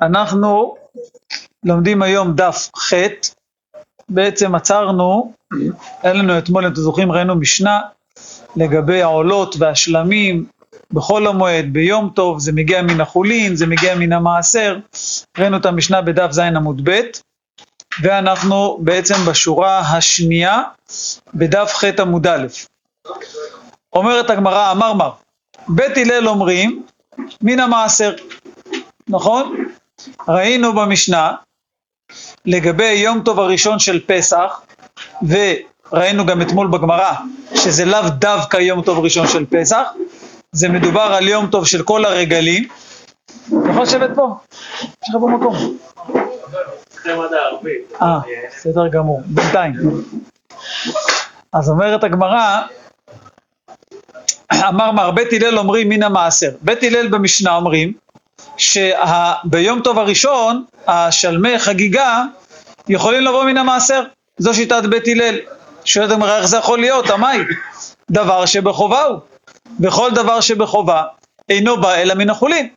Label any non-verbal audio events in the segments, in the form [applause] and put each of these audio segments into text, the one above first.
אנחנו לומדים היום דף ח', בעצם עצרנו, היה לנו אתמול, אם אתם זוכרים, ראינו משנה לגבי העולות והשלמים בחול המועד, ביום טוב, זה מגיע מן החולין, זה מגיע מן המעשר, ראינו את המשנה בדף ז' עמוד ב', ואנחנו בעצם בשורה השנייה בדף ח' עמוד א'. אומרת הגמרא, אמר מר, בית הלל אומרים מן המעשר, נכון? ראינו במשנה לגבי יום טוב הראשון של פסח, וראינו גם אתמול בגמרא שזה לאו דווקא יום טוב ראשון של פסח, זה מדובר על יום טוב של כל הרגלים. אתה יכול לשבת פה? יש לך פה מקום. אה, בסדר גמור, בינתיים. אז אומרת הגמרא, אמר מר בית הלל אומרים מן המעשר. בית הלל במשנה אומרים שביום טוב הראשון, השלמי חגיגה יכולים לבוא מן המעשר. זו שיטת בית הלל. שואלת הגמרא, איך זה יכול להיות? עמי, דבר שבחובה הוא. וכל דבר שבחובה אינו בא אלא מן החולין.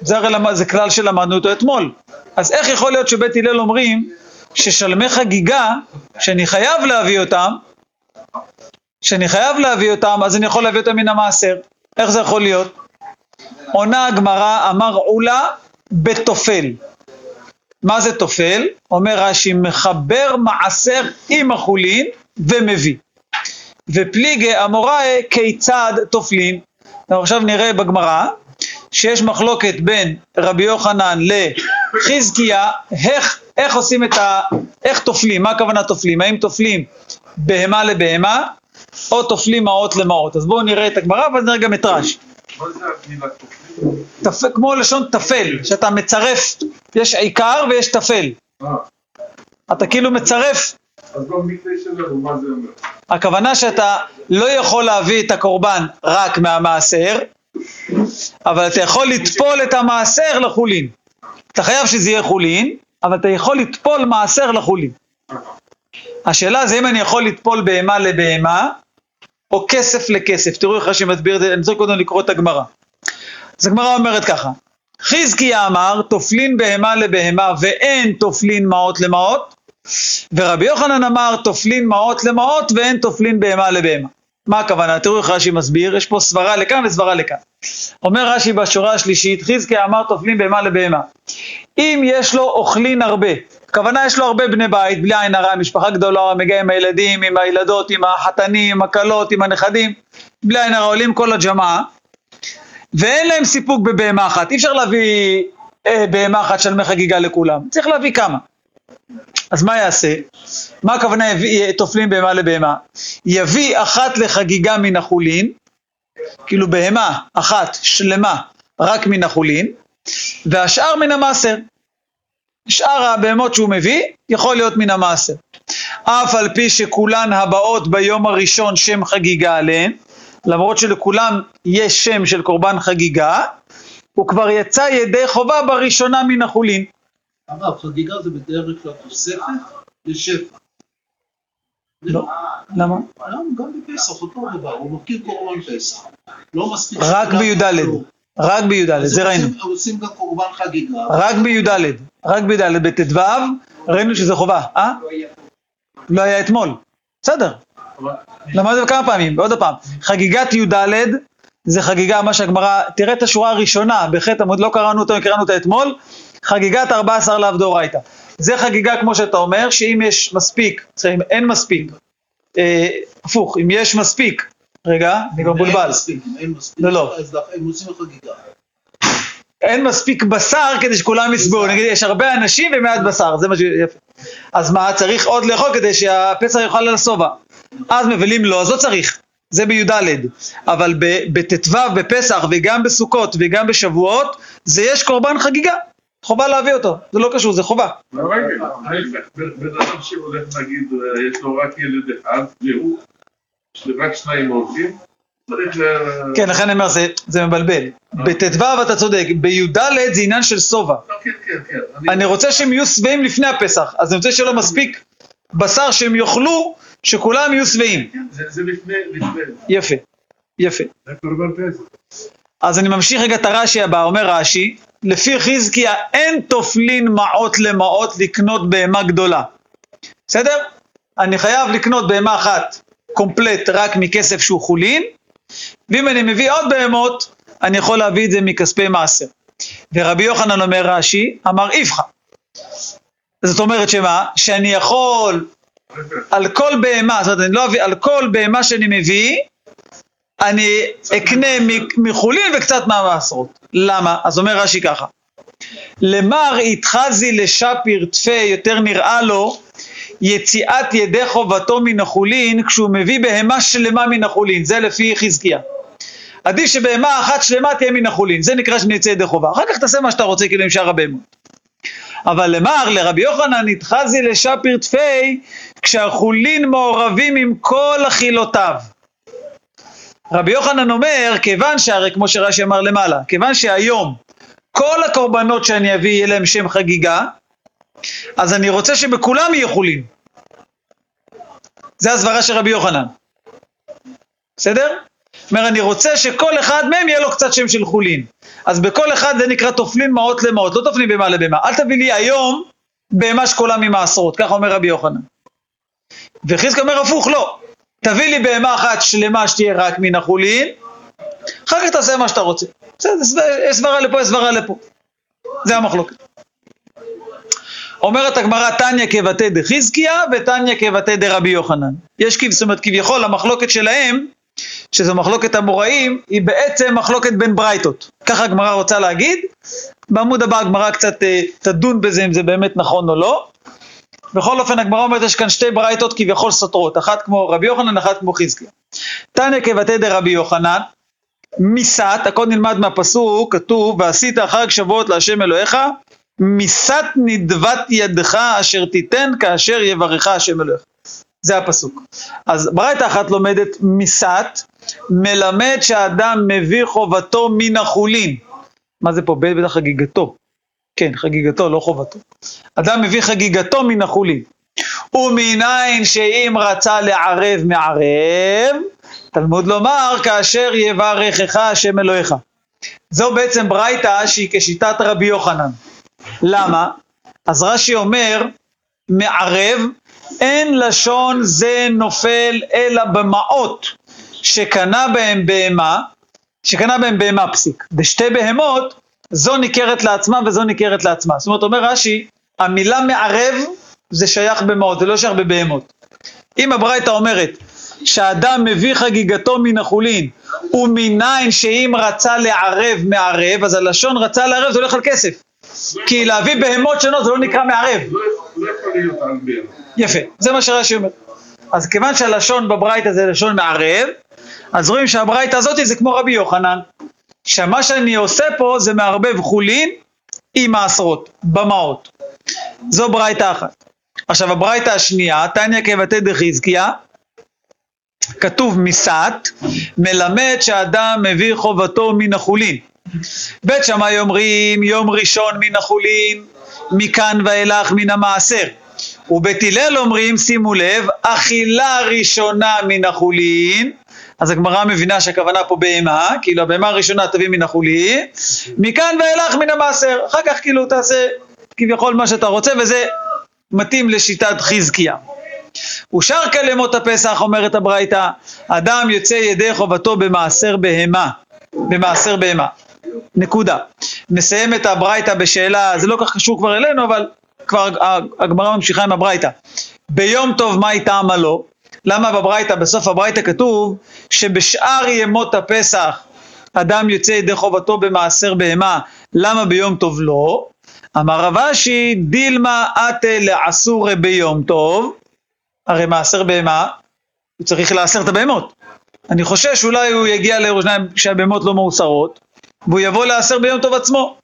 זה, הרי, זה כלל שלמדנו אותו אתמול. אז איך יכול להיות שבית הלל אומרים ששלמי חגיגה, שאני חייב להביא אותם, שאני חייב להביא אותם, אז אני יכול להביא אותם מן המעשר. איך זה יכול להיות? עונה הגמרא, אמר עולה בתופל. מה זה תופל? אומר רש"י, מחבר מעשר עם החולין ומביא. ופליגי אמוראי כיצד תופלין. עכשיו נראה בגמרא שיש מחלוקת בין רבי יוחנן לחזקיה, איך, איך עושים את ה... איך תופלים, מה הכוונה תופלים? האם תופלים בהמה לבהמה, או תופלים מעות למעות. אז בואו נראה את הגמרא ואז נראה גם את רש"י. כמו לשון תפל, שאתה מצרף, יש עיקר ויש תפל. אתה כאילו מצרף, אז במקרה שלנו, מה זה אומר? הכוונה שאתה לא יכול להביא את הקורבן רק מהמעשר, אבל אתה יכול לטפול את המעשר לחולין. אתה חייב שזה יהיה חולין, אבל אתה יכול לטפול מעשר לחולין. השאלה זה אם אני יכול לטפול בהמה לבהמה, או כסף לכסף. תראו איך רש"י מסביר את זה, אני רוצה קודם לקרוא את הגמרא. אז הגמרא אומרת ככה, חזקיה אמר, תופלין בהמה לבהמה ואין תופלין מעות למעות, ורבי יוחנן אמר, תופלין מעות למעות ואין תופלין בהמה לבהמה. מה הכוונה? תראו איך רש"י מסביר, יש פה סברה לכאן וסברה לכאן. אומר רש"י בשורה השלישית, חזקיה אמר תופלין בהמה לבהמה. אם יש לו אוכלין הרבה, הכוונה יש לו הרבה בני בית, בלי עין הרע, משפחה גדולה, מגיע עם הילדים, עם הילדות, עם החתנים, עם הכלות, עם הנכדים, בלי עין הרע עולים כל הג'מעה, ואין להם סיפוק בבהמה אחת, אי אפשר להביא אה, בהמה אחת של חגיגה לכולם, צריך להביא כמה. אז מה יעשה? מה הכוונה יביא, תופלים בהמה לבהמה? יביא אחת לחגיגה מן החולין, כאילו בהמה אחת שלמה רק מן החולין, והשאר מן המעשר. שאר הבהמות שהוא מביא יכול להיות מן המעשר. אף על פי שכולן הבאות ביום הראשון שם חגיגה עליהן, למרות שלכולם יש שם של קורבן חגיגה, הוא כבר יצא ידי חובה בראשונה מן החולין. הרב, חגיגה זה בדרך כלל תוספת לשפע. לא, למה? גם בפסח אותו דבר, הוא מכיר קורבן פסח. לא מספיק... רק בי"ד, רק בי"ד, זה ראינו. עושים גם קורבן חגיגה. רק בי"ד, רק בי"ד, בט"ו ראינו שזה חובה, אה? לא היה אתמול, בסדר, למדנו כמה פעמים, עוד פעם, חגיגת י"ד זה חגיגה, מה שהגמרא, תראה את השורה הראשונה בחטא עמוד, לא קראנו אותו, קראנו אותה אתמול, חגיגת 14 לאו דאורייתא. זה חגיגה כמו שאתה אומר, שאם יש מספיק, אם אין מספיק, אה, הפוך, אם יש מספיק, רגע, אני כבר מבולבל, אין מספיק, לא, לא. הם עושים חגיגה. אין מספיק בשר כדי שכולם יסבלו, נגיד יש הרבה אנשים ומעט בשר, זה מה שיפה. אז מה, צריך עוד לאכול כדי שהפסח יאכל על השובע. אז מבלים לו, אז לא צריך, זה בי"ד. אבל ב- בט"ו, בפסח וגם בסוכות וגם בשבועות, זה יש קורבן חגיגה, חובה להביא אותו, זה לא קשור, זה חובה. לא רגע, ההפך, בן אדם שהולך נגיד, אה, יש לו רק ילד אחד, והוא, רק שניים הולכים, צריך... אה, כן, לכן אני אומר, זה, מבלבל. בט"ו אתה צודק, בי"ד זה עניין של שובע. לא, כן, כן, כן. אני רוצה שהם יהיו שבעים לפני הפסח, אז אני רוצה שיהיה לו מספיק בשר שהם יאכלו, שכולם יהיו שבעים. כן, זה זה לפני, לפני. יפה, יפה. זה קורבן פסח. אז אני ממשיך רגע את הרש"י הבא, אומר רש"י, לפי חזקיה אין תופלין מעות למעות לקנות בהמה גדולה. בסדר? אני חייב לקנות בהמה אחת קומפלט רק מכסף שהוא חולין, ואם אני מביא עוד בהמות, אני יכול להביא את זה מכספי מעשר. ורבי יוחנן אומר רש"י, אמר איפכא. זאת אומרת שמה? שאני יכול על כל בהמה, זאת אומרת, אני לא אביא, על כל בהמה שאני מביא, אני אקנה מחולין וקצת מהמעשרות. למה? אז אומר רש"י ככה, למר התחזי לשפיר תפה יותר נראה לו יציאת ידי חובתו מן החולין כשהוא מביא בהמה שלמה מן החולין, זה לפי חזקיה. עדיף שבהמה אחת שלמה תהיה מן החולין, זה נקרא שאני יוצא ידי חובה. אחר כך תעשה מה שאתה רוצה כאילו עם שאר הבהמות. אבל למר, לרבי יוחנן נתחזי לשפיר תפי כשהחולין מעורבים עם כל אכילותיו. רבי יוחנן אומר, כיוון שהרי כמו שרש"י אמר למעלה, כיוון שהיום כל הקורבנות שאני אביא יהיה להם שם חגיגה, אז אני רוצה שבכולם יהיה חולין. זה הסברה של רבי יוחנן. בסדר? אומר, אני רוצה שכל אחד מהם יהיה לו קצת שם של חולין. אז בכל אחד זה נקרא תופלין מעות למעות, לא תופלין בהמה לבהמה. אל תביא לי היום בהמה שקולה ממעשרות, ככה אומר רבי יוחנן. וחזקה אומר הפוך, לא. תביא לי בהמה אחת שלמה שתהיה רק מן החולין, אחר כך תעשה מה שאתה רוצה. בסדר, סברה לפה, סברה לפה. זה המחלוקת. אומרת הגמרא, תניא כבתי דחזקיה ותניא כבתי דרבי יוחנן. יש כב, זאת אומרת, כביכול המחלוקת שלהם, שזו מחלוקת המוראים, היא בעצם מחלוקת בין ברייתות. ככה הגמרא רוצה להגיד. בעמוד הבא הגמרא קצת אה, תדון בזה אם זה באמת נכון או לא. בכל אופן הגמרא אומרת יש כאן שתי ברייתות כביכול סותרות, אחת כמו רבי יוחנן, אחת כמו חזקיה. תניא כבתי דרבי יוחנן, מיסת, הכל נלמד מהפסוק, כתוב, ועשית חג שבועות להשם אלוהיך, מיסת נדבת ידך אשר תיתן כאשר יברך השם אלוהיך. זה הפסוק. אז ברייתא אחת לומדת מיסת, מלמד שהאדם מביא חובתו מן החולין. מה זה פה? בטח חגיגתו. כן, חגיגתו, לא חובתו. אדם מביא חגיגתו מן החולין. ומנין שאם רצה לערב מערב, תלמוד לומר כאשר יברכך השם אלוהיך. זו בעצם ברייתא שהיא כשיטת רבי יוחנן. למה? אז רש"י אומר, מערב, אין לשון זה נופל אלא במעות שקנה בהם בהמה, שקנה בהם בהמה פסיק. בשתי בהמות, זו ניכרת לעצמה וזו ניכרת לעצמה. זאת אומרת, אומר רש"י, המילה מערב זה שייך במעות, זה לא שייך בבהמות. אם הברייתא אומרת שאדם מביא חגיגתו מן החולין ומנין שאם רצה לערב מערב, אז הלשון רצה לערב זה הולך על כסף. כי להביא בהמות שונות זה לא נקרא מערב. לא לא. יפה, זה מה שרש"י אומר. אז כיוון שהלשון בברייתא זה לשון מערב, אז רואים שהברייתא הזאת זה כמו רבי יוחנן, שמה שאני עושה פה זה מערבב חולין עם מעשרות, במעות. זו ברייתא אחת. עכשיו הברייתא השנייה, תניא כבתי דחזקיה, כתוב מיסת, מלמד שאדם מביא חובתו מן החולין. בית שמאי אומרים יום ראשון מן החולין, מכאן ואילך מן המעשר. ובית הלל אומרים, שימו לב, אכילה ראשונה מן החולין, אז הגמרא מבינה שהכוונה פה בהמה, כאילו הבהמה הראשונה תביא מן החולין, מכאן ואילך מן המעשר, אחר כך כאילו תעשה כביכול מה שאתה רוצה, וזה מתאים לשיטת חזקיה. אושר כלמות הפסח, אומרת הברייתא, אדם יוצא ידי חובתו במעשר בהמה, במעשר בהמה. נקודה. נסיים את הברייתא בשאלה, זה לא כך קשור כבר אלינו, אבל כבר הגמרא ממשיכה עם הברייתא. ביום טוב מה איתה עמלו? למה בברייתא, בסוף הברייתא כתוב שבשאר ימות הפסח אדם יוצא ידי חובתו במעשר בהמה, למה ביום טוב לא? אמר רב אשי, דילמה אתה לעשורי ביום טוב, הרי מעשר בהמה, הוא צריך לעשר את הבהמות. אני חושש שאולי הוא יגיע לירושלים כשהבהמות לא מאוסרות, והוא יבוא לעשר ביום טוב עצמו.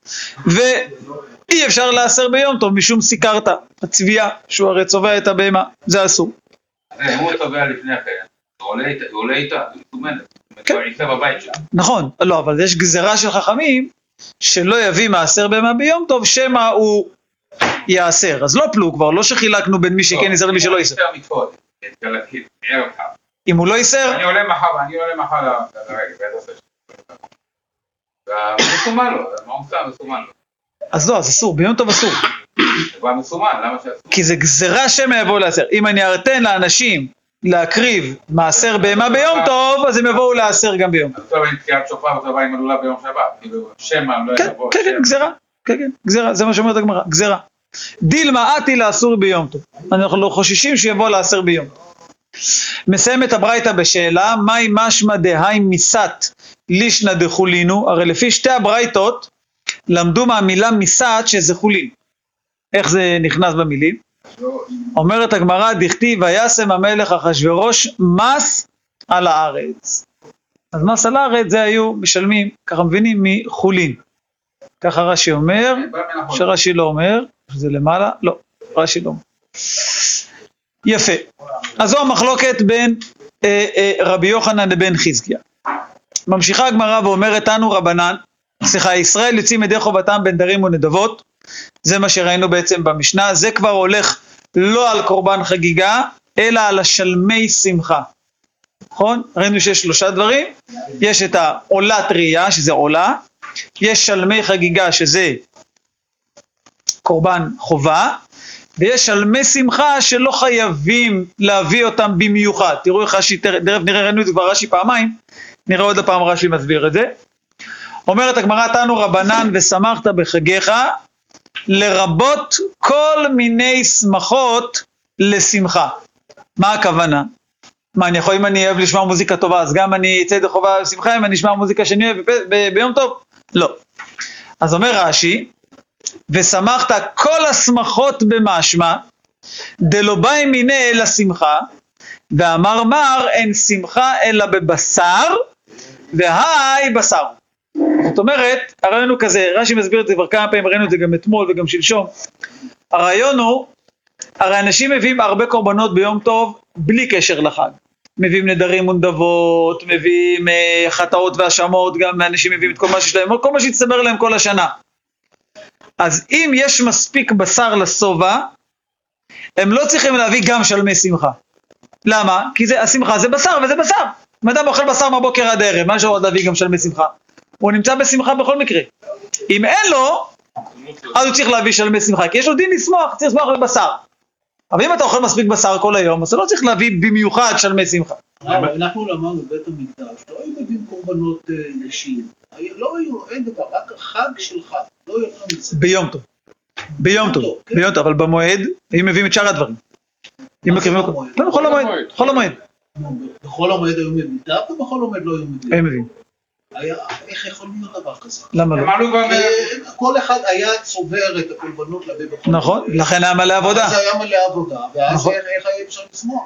ואי אפשר לעשר ביום טוב משום סיכרת, הצביעה, שהוא הרי צובע את הבהמה, זה אסור. הוא תובע לפני כן, הוא עולה איתה, הוא היא מסומנת. כן. נכון, לא, אבל יש גזירה של חכמים שלא יביא מעשר בהמה ביום טוב, שמא הוא יעשר. אז לא פלו כבר, לא שחילקנו בין מי שכן יעשר למי שלא חג. אם הוא לא יעשר, אני עולה מחר, אני עולה מחר לרגע, ומסומן לו, מה הוא עושה? מסומן לו. אז לא, אז אסור, ביום טוב אסור. כבר מסומן, למה שאסור? כי זה גזירה שמא יבואו להסר. אם אני אתן לאנשים להקריב מעשר בהמה ביום טוב, אז הם יבואו להסר גם ביום. אז טוב, אם תקיעת שופר דבר עם הלולה ביום שבת. כאילו, שמא לא כן, יבוא. כן, כן, שם. גזירה. כן, כן, גזירה, זה מה שאומרת הגמרא, גזירה. דילמה אתי לאסור ביום טוב. אנחנו לא חוששים שיבוא להסר ביום. מסיים את הברייתא בשאלה, מהי משמע דהי מיסת לישנא דחולינו? הרי לפי שתי הברייתות למדו מהמילה מיסת שזה חולין. איך זה נכנס במילים? אומרת הגמרא, דכתיב וישם המלך אחשורוש מס על הארץ. אז מס על הארץ זה היו משלמים, ככה מבינים, מחולין. ככה רש"י אומר. שרש"י לא אומר, זה למעלה, לא, רש"י לא אומר. יפה. אז זו המחלוקת בין אה, אה, רבי יוחנן לבין חזקיה. ממשיכה הגמרא ואומרת אנו רבנן, סליחה, ישראל יוצאים ידי חובתם בין דרים ונדבות, זה מה שראינו בעצם במשנה, זה כבר הולך לא על קורבן חגיגה, אלא על השלמי שמחה. נכון? ראינו שיש שלושה דברים, יש את העולת ראייה, שזה עולה, יש שלמי חגיגה, שזה קורבן חובה, ויש שלמי שמחה שלא חייבים להביא אותם במיוחד. תראו איך רש"י, תכף נראה, ראינו את זה כבר רש"י פעמיים, נראה עוד הפעם רש"י מסביר את זה. אומרת הגמרא, תנו רבנן ושמחת בחגיך, לרבות כל מיני שמחות לשמחה. מה הכוונה? מה, אני יכול, אם אני אוהב לשמוע מוזיקה טובה, אז גם אני אצא ידי חובה לשמחה אם אני אשמע מוזיקה שאני אוהב בפ- ב- ביום טוב? לא. אז אומר רש"י, ושמחת כל השמחות במשמע, דלא באי מיניה אלא שמחה, ואמר מר אין שמחה אלא בבשר, והי בשר. זאת אומרת, הרעיון הוא כזה, רש"י מסביר את זה כבר כמה פעמים, ראינו את זה גם אתמול וגם שלשום. הרעיון הוא, הרי אנשים מביאים הרבה קורבנות ביום טוב בלי קשר לחג. מביאים נדרים ונדבות, מביאים אה, חטאות והאשמות, גם אנשים מביאים את כל מה שיש להם, כל מה שהצטבר להם כל השנה. אז אם יש מספיק בשר לשובע, הם לא צריכים להביא גם שלמי שמחה. למה? כי זה, השמחה זה בשר וזה בשר. אם אדם אוכל בשר מהבוקר עד הערב, מה יש לו עוד להביא גם שלמי שמחה? הוא נמצא בשמחה בכל מקרה. אם אין לו, אז הוא צריך להביא שלמי שמחה, כי יש לו דין לשמוח, צריך לשמוח בבשר. אבל אם אתה אוכל מספיק בשר כל היום, אז אתה לא צריך להביא במיוחד שלמי שמחה. אנחנו למדנו בבית המקדש, לא היו מביאים קורבנות אה, נשים. לא היו, אין דבר, רק חג של חג, לא יותר מזה. ביום טוב. ביום טוב, כן. ביום טוב, אבל במועד, אם מביאים את שאר הדברים. אם מקריבים? לא, בחול המועד, חול המועד, בכל המועד היו מביאים דף ובכל המועד לא היו מביאים. הם מביאים. איך יכול להיות דבר כזה? למה לא? עלו כבר... אה, כל אחד היה צובר את הקורבנות להביא בכל נכון. לכן היה מלא עבודה. אז היה מלא עבודה, ואז נכון. איך איך היה אפשר לשמוח?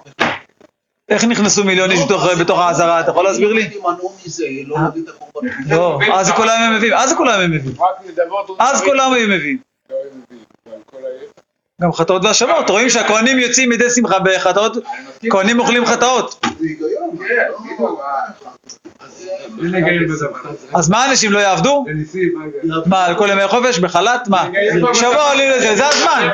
איך נכנסו מיליון איש בתוך- בתוך העזרה, אתה יכול להסביר לי? אם יימנעו מזה, לא להביא את הקורבנות. לא, אז כולם הם מביאים, אז כולם הם מביאים. אז כולם הם מביאים. גם חטאות והשמות, רואים שהכהנים יוצאים מדי שמחה בחטאות, כהנים אוכלים חטאות. אז, מה אנשים לא יעבדו? מה על כל ימי חופש? בחל"ת? מה? שבוע עולים לזה, זה הזמן.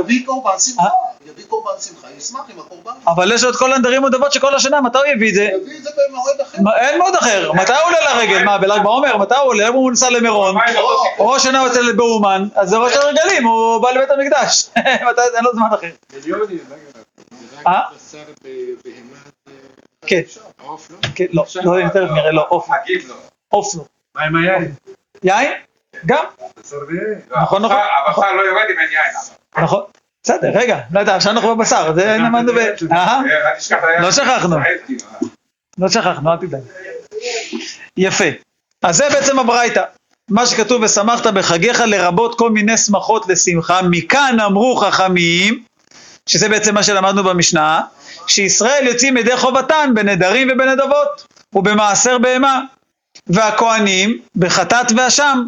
יביא קורבן שמחה, אה? יביא קורבן שמחה, ישמח עם הקורבן. אבל יש לו את כל הנדרים ודבות שכל השנה, מתי הוא יביא את זה? יביא את זה במועד אחר. מה, אין מאוד אחר, מתי הוא עולה לרגל? מה, בל"ג בעומר? מתי הוא עולה? הוא נסע למירון, ראש שנה יוצא באומן, אז זה ראש הרגלים, הוא בא לבית המקדש. [laughs] אין לו זמן אחר. כן, העוף לא? כן, לא, לא, תכף נראה, לא, עוף, חגים לא. עוף לא. מה עם היין? יין? גם. לא, נכון, נכון. הבשר- לא יורד אם אין יין. נכון. בסדר, רגע, לא יודע, עכשיו אנחנו בבשר, זה אין מה לדבר. אה, היין. לא שכחנו. כאילו, אה. לא שכחנו, אל תדאג. יפה. אז זה בעצם הברייתא. מה שכתוב ושמחת בחגיך לרבות כל מיני שמחות לשמחה, מכאן אמרו חכמים, שזה בעצם מה שלמדנו במשנה, שישראל יוצאים ידי חובתן בנדרים ובנדבות, ובמעשר בהמה, והכהנים בחטאת ואשם,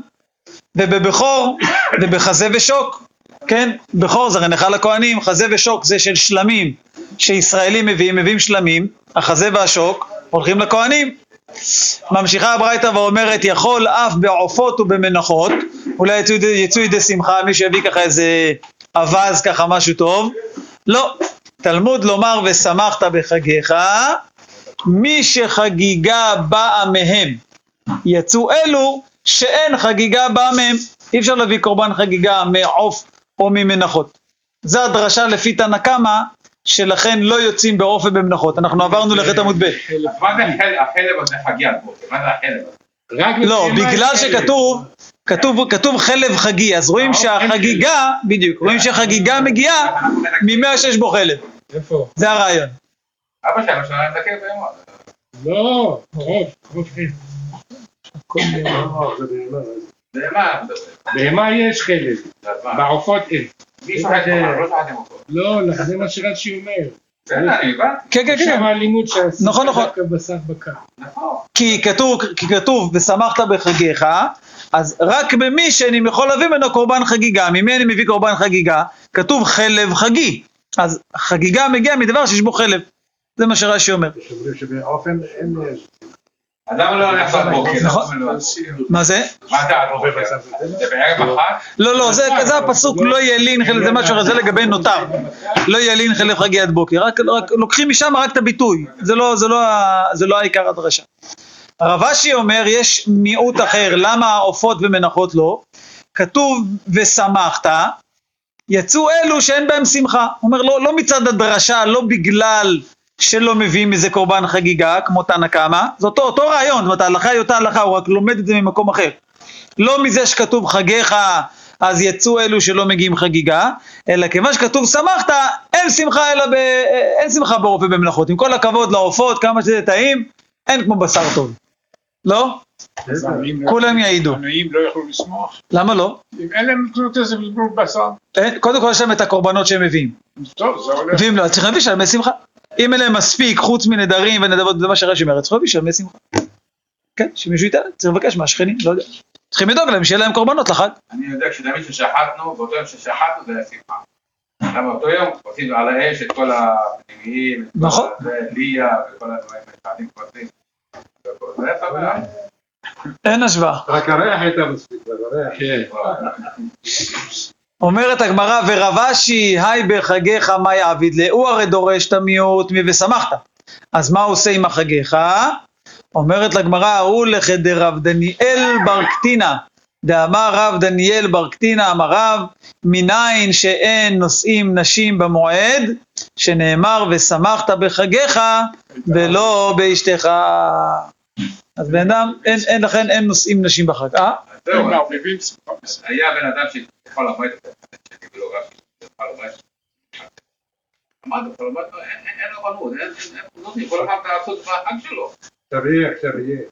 ובבכור, ובחזה ושוק, כן? בכור זה הרי נחל הכהנים, חזה ושוק זה של שלמים, שישראלים מביאים, מביאים שלמים, החזה והשוק הולכים לכהנים. ממשיכה הברייתא ואומרת, יכול אף בעופות ובמנחות, אולי יצאו ידי שמחה, מי שיביא ככה איזה אווז, ככה משהו טוב. לא, תלמוד לומר ושמחת בחגיך, מי שחגיגה באה מהם. יצאו אלו שאין חגיגה באה מהם. אי אפשר להביא קורבן חגיגה מעוף או ממנחות. זו הדרשה לפי תנא קמא, שלכן לא יוצאים בעוף ובמנחות. אנחנו עברנו לחטא עמוד ב'. אז מה זה החלב הזה חגיית בוקר? מה זה החלב הזה? לא, בגלל שכתוב, כתוב, כתוב חלב חגי, אז רואים שהחגיגה, בדיוק, רואים שהחגיגה מגיעה ממה שיש בו חלב. איפה? זה הרעיון. אבא שלנו שלנו מזכה בהמות. לא, רוב, רוב אין. זה מה אנחנו מדברים? בהמה יש חלב? בעופות אין. לא. לא, זה מה שרש"י אומר. כן, כן, כן. שם לימוד שעשית נכון, נכון. דווקא בשר בקר. נכון. כי כתוב, כי כתוב, ושמחת בחגיך, אז רק במי שאני יכול להביא ממנו קורבן חגיגה. ממי אני מביא קורבן חגיגה? כתוב חלב חגי. אז חגיגה מגיעה מדבר שיש בו חלב. זה מה שרש"י אומר. אז למה לא לעשות בוקר? נכון. לא לעשות? מה זה? מה זה הבוקר? זה בערב החג? לא, לא, זה כזה הפסוק לא ילין חלב, זה משהו אחר, זה לגבי נותר. לא ילין חלב חגי עד בוקר, לוקחים משם רק את הביטוי, זה לא, לא, זה לא העיקר הדרשה. הרב אשי אומר, יש מיעוט אחר, למה עופות ומנחות לא? כתוב ושמחת, יצאו אלו שאין בהם שמחה. הוא אומר, לא, לא מצד הדרשה, לא בגלל שלא מביאים מזה קורבן חגיגה, כמו תנא קמא, זה אותו, אותו רעיון, זאת אומרת ההלכה היא אותה הלכה, הוא רק לומד את זה ממקום אחר. לא מזה שכתוב חגיך, אז יצאו אלו שלא מגיעים חגיגה, אלא כיוון שכתוב שמחת, אין שמחה אלא ב... אין שמחה בעוף ובמלאכות. עם כל הכבוד לעופות, כמה שזה טעים, אין כמו בשר טוב. לא? כולם יעידו. עניים לא יכלו לשמוח, למה לא? אם אין להם לקנות בשר, אין, קודם כל יש להם את הקורבנות שהם מביאים. טוב, זה הולך. ואם לא, צריך להביא שלמי שמחה. אם אין להם מספיק, חוץ מנדרים ונדבות, זה מה שרש"י אומר, צריך להביא שלמי שמחה. כן, שמישהו ייתן צריך לבקש מהשכנים, לא יודע. צריכים לדאוג להם שיהיה להם קורבנות לחג. אני יודע שתמיד ששחטנו, באותו יום ששחטנו זה היה שמחה. למה באותו יום עושים על האש את כל הפנימיים, את כל נכון. ליה וכל הדברים האחדים כבשים. זה היה שמח. אין השוואה. רק הריח הייתה מספיק, הריח. כן. אומרת הגמרא, ורבשי, היי בחגיך מה יעביד לה? הוא הרי דורש את המיעוט מ"ושמחת". אז מה הוא עושה עם החגיך? אומרת לגמרא, הוא לכדרב דניאל בר קטינה. דאמר רב דניאל בר קטינה, אמר רב, מניין שאין נושאים נשים במועד, שנאמר ושמחת בחגיך ולא באשתך. אז בן אדם, אין, אין, לכן אין נושאים נשים בחג. אה? זהו, בסדר. היה בן אדם שיכול לבית, שקיבל לו רב, שיכול לבית. אמרתי, יכול לבית, אין- אין- אין רבנות, אין, אין, אין, נותנים, כל אחד לעשות בחג שלו. שריח, [laughs] שריח.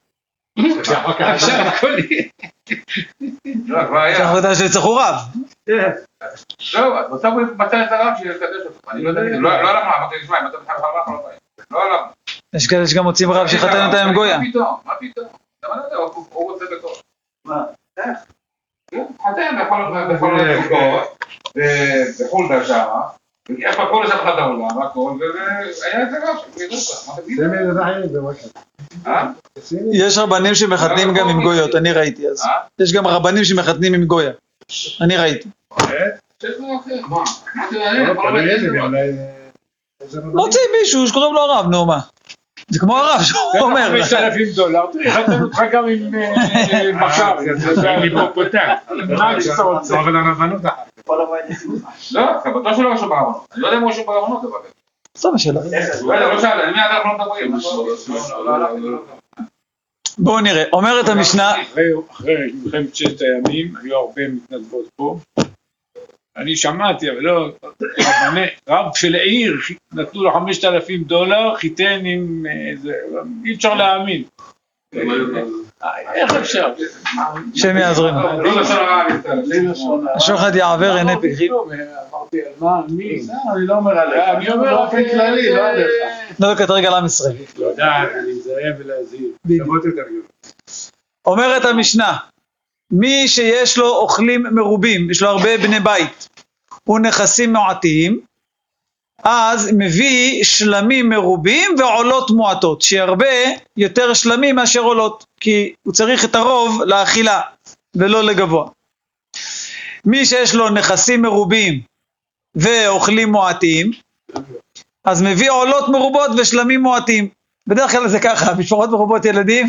עכשיו הכל יהיה. לא, כבר היה. אנחנו יודעים שצריכו רב. זהו, אז בסוף הוא מצא את הרב שיקדש אותו. אני לא יודע, לא לא הלך אמרתי, תשמע, אם אתה בכלל הלך, לא בא. לא הלך. יש כאלה שגם מוצאים רב שיחתן אותם עם גויה. מה פתאום? מה פתאום? למה לא הוא רוצה בכל. איך? חתן בכל המקומות, בחולדה שמה, איך בכל לשם אחד העולם, הכל, והיה את זה מה כתוב. אה? יש רבנים שמחתנים גם עם גויות, אני ראיתי אז. אה? יש גם רבנים שמחתנים עם גויה. אני ראיתי. לא, יכול להיות אה, איזה רבנים. מוציא מישהו שקוראים לו הרב, נו מה. זה כמו הרב שהוא אומר. 5,000 דולר, תראה, חתן אותך גם עם אה, [laughs] בקר, זה היפופוטם. מה שאתה רוצה? זה עובר לרבנות אחר כך. לא, סבתו שלו רשום ברבנות. אני לא יודע אם הוא רשום ברבנות, אבל... סתם השאלה. לא יודע, לא שאלת, אני מי אנחנו לא מדברים. לא בואו נראה. אומרת המשנה, אחרי מלחמת ששת הימים, היו הרבה מתנדבות פה. אני שמעתי, אבל לא, רבני, רב של עיר, נתנו לו 5,000 דולר, חיתן עם איזה, אי אפשר להאמין. איך אפשר? לא אני מצטער. השוחד יעבר עיני פקחים. אמרתי, על מה, מי? אני לא אומר עליך, אני אומר באופן כללי, לא עליך. לא לקטרג על עם ישראל. לדעת, להיזהר ולהזהיר. שוות יותר גדול. אומרת המשנה, מי שיש לו אוכלים מרובים, יש לו הרבה בני בית, ונכסים מועטים, אז מביא שלמים מרובים ועולות מועטות, שירבה יותר שלמים מאשר עולות, כי הוא צריך את הרוב לאכילה ולא לגבוה. מי שיש לו נכסים מרובים ואוכלים מועטים, אז מביא עולות מרובות ושלמים מועטים. בדרך כלל זה ככה, משפחות מרובות ילדים,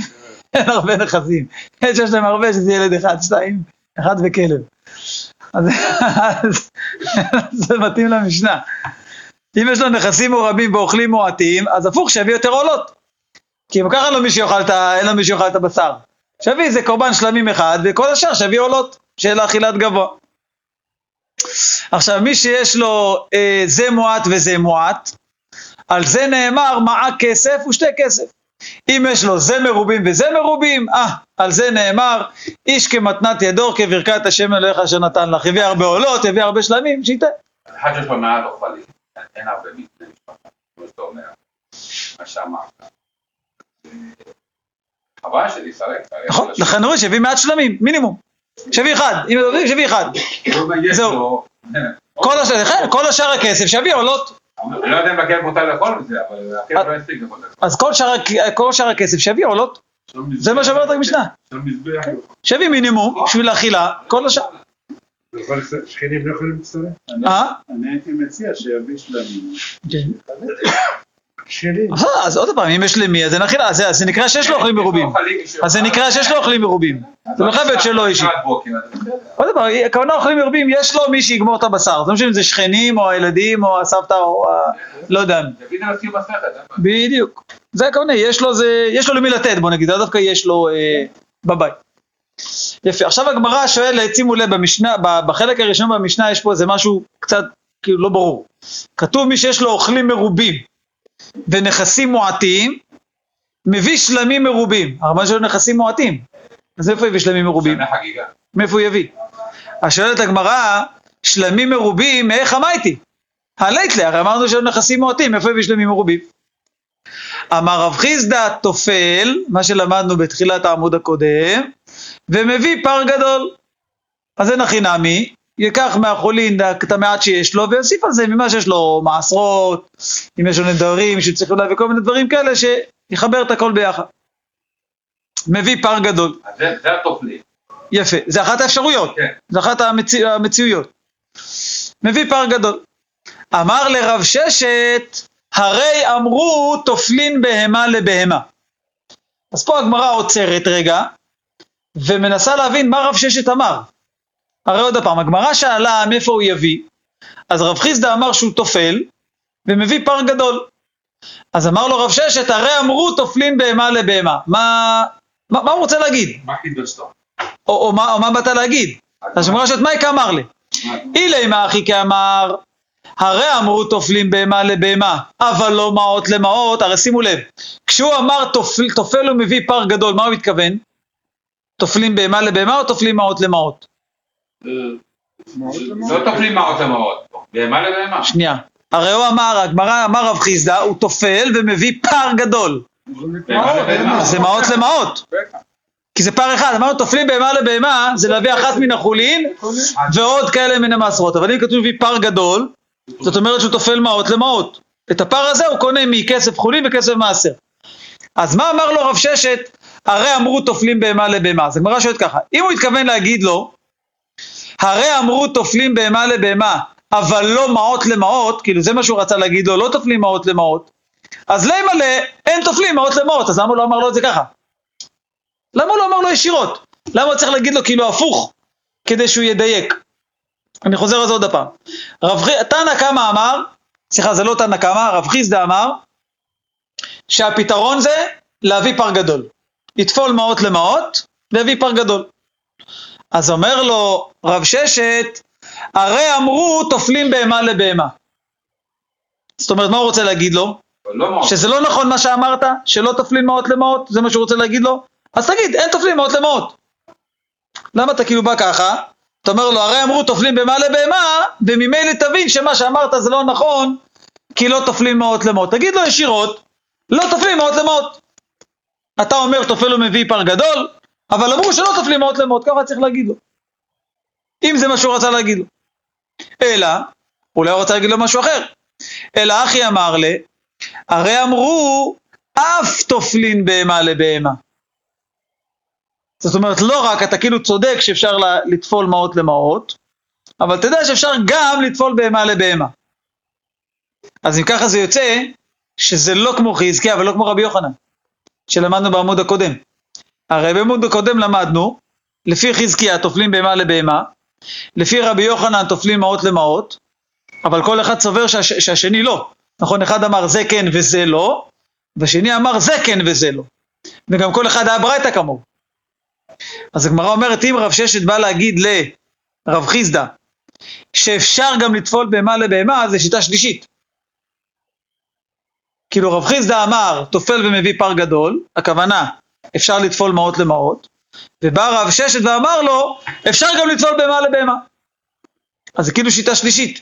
אין הרבה נכסים. יש שיש להם הרבה, שזה ילד אחד, שתיים, אחד וכלב. אז, זה מתאים למשנה. אם יש לו נכסים מרובים ואוכלים מועטים, אז הפוך, שיביא יותר עולות. כי אם ככה לו מי שיאכל את ה- אין לו מי שיאכל את הבשר. שיביא איזה קורבן שלמים אחד, וכל השאר שיביא עולות, שיהיה אכילת גבוה. עכשיו, מי שיש לו אה, זה מועט וזה מועט, על זה נאמר מעה כסף ושתי כסף. אם יש לו זה מרובים וזה מרובים, אה, על זה נאמר, איש כמתנת ידו כברכת השם אלוהיך אשר נתן לך. הביא הרבה עולות, הביא הרבה שלמים, שייתן. אחד שיש לו מעט אוכלים, אין הרבה מבני משפחה, כמו שאתה אומר, מה שאמרת. חבל שתסרק. נכון, לכן רואים שהביא מעט שלמים, מינימום. שיביא אחד, אם יודעים, שיביא אחד. זהו. כל השאר, לכן, כל השאר הכסף שיביא עולות. אני לא יודע אם לכלב מותר לאכול את זה, אבל הכלב לא יספיק לאכול את זה. אז כל שאר, הכ- כל שאר הכסף שיביא עולות. זה מה שאומרת המשנה. שיביא מינימום בשביל האכילה, כל השאר. שכנים לא יכולים להצטרף? אה? אני הייתי מציע שיביא שלמים. שלי. אה, אז עוד פעם, אם יש למי, אז זה- נקרא שיש לו אוכלים מרובים. אז זה נקרא שיש לו אוכלים מרובים. זה לא חייב להיות שלו אישי. עוד פעם, הכוונה אוכלים מרובים, יש לו מי שיגמור את הבשר. זה לא משנה אם זה שכנים, או הילדים, או הסבתא, או ה... לא יודע. בעיה. בדיוק. זה הכוונה, יש לו, זה, יש לו למי לתת, בוא נגיד, זה דווקא יש לו אה, בבית. יפה, עכשיו הגמרא שואלת, שימו לב, במשנה, בחלק הראשון במשנה יש פה איזה משהו קצת כאילו לא ברור. כתוב מי שיש לו אוכלים מרובים ונכסים מועטים, מביא שלמים מרובים. הרמב"ן יש לו נכסים מועטים, אז איפה יביא שלמים מרובים? מאיפה הוא יביא? אז שואלת הגמרא, שלמים מרובים, מאיך אמרתי? הלייטלה, הרי אמרנו שהיו נכסים מועטים, איפה הביא שלמים מרובים? אמר רב חיסדא תופל, מה שלמדנו בתחילת העמוד הקודם, ומביא פר גדול. אז אין הכי נמי, ייקח מהחולין את המעט שיש לו, ויוסיף על זה ממה שיש לו מעשרות, אם יש לו נדרים שצריך להביא כל מיני דברים כאלה, שיחבר את הכל ביחד. מביא פר גדול. זה זה התופלי. יפה, זה אחת האפשרויות, כן. זה אחת המציא, המציאויות. מביא פר גדול. אמר לרב ששת, הרי אמרו תופלין בהמה לבהמה. אז פה הגמרא עוצרת רגע, ומנסה להבין מה רב ששת אמר. הרי עוד פעם, הגמרא שאלה מאיפה הוא יביא, אז רב חיסדא אמר שהוא תופל, ומביא פר גדול. אז אמר לו רב ששת, הרי אמרו תופלין בהמה לבהמה. מה, מה, מה הוא רוצה להגיד? מה חידשת? או, או, מה, או מה באת להגיד? אז אמרה שאת מאי כאמר לי. אילי מה אחי כאמר, הרי אמרו תופלים בהמה לבהמה, אבל לא מעות למעות, הרי שימו לב, כשהוא אמר תופל, תופל ומביא פר גדול, מה הוא מתכוון? תופלים בהמה לבהמה או תופלים מעות למעות? לא תופלים מעות למעות. בהמה לבהמה. שנייה. הרי הוא אמר, הגמרא אמר רב חיסדא, הוא תופל ומביא פר גדול. זה מעות למעות. כי זה פר אחד, אמרנו תופלים בהמה לבהמה, זה להביא אחת מן החולין ועוד כאלה מן המעשרות. אבל אם כתוב מביא פר גדול, זאת אומרת שהוא תופל מעות למעות. את הפר הזה הוא קונה מכסף חולין וכסף מעשר. אז מה אמר לו רב ששת? הרי אמרו תופלים בהמה לבהמה. אז הגמרא שואלת ככה, אם הוא התכוון להגיד לו, הרי אמרו תופלים בהמה לבהמה, אבל לא מעות למעות, כאילו זה מה שהוא רצה להגיד לו, לא תופלים מעות למעות, אז למה ל... אין תופלים מעות למעות, אז למה הוא לא אמר לו את זה ככה? למה הוא לא אמר לו ישירות? למה הוא צריך להגיד לו כאילו הפוך, כדי שהוא ידייק? אני חוזר על זה עוד הפעם. רב חי... תנא קמא אמר, סליחה זה לא תנא קמא, רב חיסדא אמר, שהפתרון זה להביא פר גדול. יטפול מעות למעות, ויביא פר גדול. אז אומר לו רב ששת, הרי אמרו תופלים בהמה לבהמה. זאת אומרת, מה הוא רוצה להגיד לו? לא. שזה לא נכון מה שאמרת, שלא תופלים מעות למעות, זה מה שהוא רוצה להגיד לו? אז תגיד, אין תופלים מעות למעות. למה אתה כאילו בא ככה? אתה אומר לו, הרי אמרו תופלים בהמה לבהמה, וממילא תבין שמה שאמרת זה לא נכון, כי לא תופלים מעות למעות. תגיד לו ישירות, לא תופלים מעות למעות. אתה אומר תופל ומביא פר גדול, אבל אמרו שלא תופלים מעות למעות, ככה צריך להגיד לו. אם זה מה שהוא רצה להגיד לו. אלא, אולי הוא רצה להגיד לו משהו אחר. אלא אחי אמר לי, הרי אמרו, אף תופלין בהמה לבהמה. זאת אומרת, לא רק, אתה כאילו צודק שאפשר לה- לטפול מעות למעות, אבל תדע שאפשר גם לטפול בהמה לבהמה. אז אם ככה זה יוצא, שזה לא כמו חזקיה ולא כמו רבי יוחנן, שלמדנו בעמוד הקודם. הרי בעמוד הקודם למדנו, לפי חזקיה טופלים בהמה לבהמה, לפי רבי יוחנן טופלים מעות למעות, אבל כל אחד סובר שהש, שהשני לא. נכון, אחד אמר זה כן וזה לא, והשני אמר זה כן וזה לא. וגם כל אחד היה ברייתא כמוהו. אז הגמרא אומרת, אם רב ששת בא להגיד לרב חיסדא, שאפשר גם לטפול בהמה לבהמה, זה שיטה שלישית. כאילו רב חיסדא אמר, טופל ומביא פר גדול, הכוונה, אפשר לטפול מעות למעות, ובא רב ששת ואמר לו, אפשר גם לטפול בהמה לבהמה. אז זה כאילו שיטה שלישית.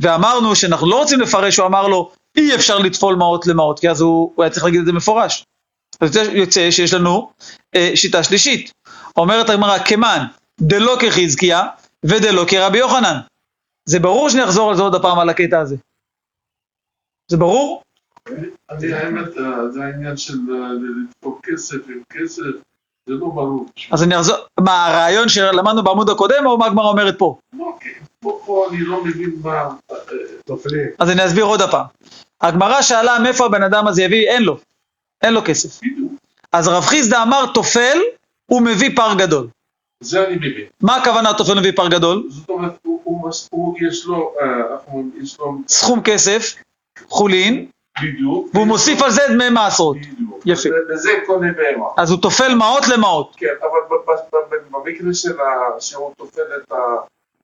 ואמרנו שאנחנו לא רוצים לפרש, הוא אמר לו, אי אפשר לטפול מעות למעות, כי אז הוא, הוא היה צריך להגיד את זה מפורש. אז יוצא- יוצא שיש לנו אה, שיטה שלישית. אומרת הגמרא, כמן, דלא כחזקיה ודלא כרבי יוחנן. זה ברור שנחזור על זה עוד הפעם על הקטע הזה. זה ברור? אני האמת, אה, זה העניין של אה, לדפוק כסף עם כסף, זה לא ברור. אז אני אחזור, מה הרעיון שלמדנו בעמוד הקודם או מה הגמרא אומרת פה? אוקיי, פה פה אני לא מבין מה... אה. אז אני אסביר עוד הפעם. הגמרא שאלה מאיפה הבן אדם הזה יביא, אין לו, אין לו כסף. אז רב חיסדא אמר טופל, הוא מביא פר גדול. זה אני מבין. מה הכוונה טופל מביא פר גדול? זאת אומרת, הוא- הוא מס- הוא- יש לו, אה, איך אומרים, יש לו... סכום כסף, חולין, בדיוק. והוא מוסיף על זה דמי מעשרות. בדיוק. יפה. וזה קונה בהמה. אז הוא טופל מעות למעות. כן, אבל במקרה של שהוא טופל את ה-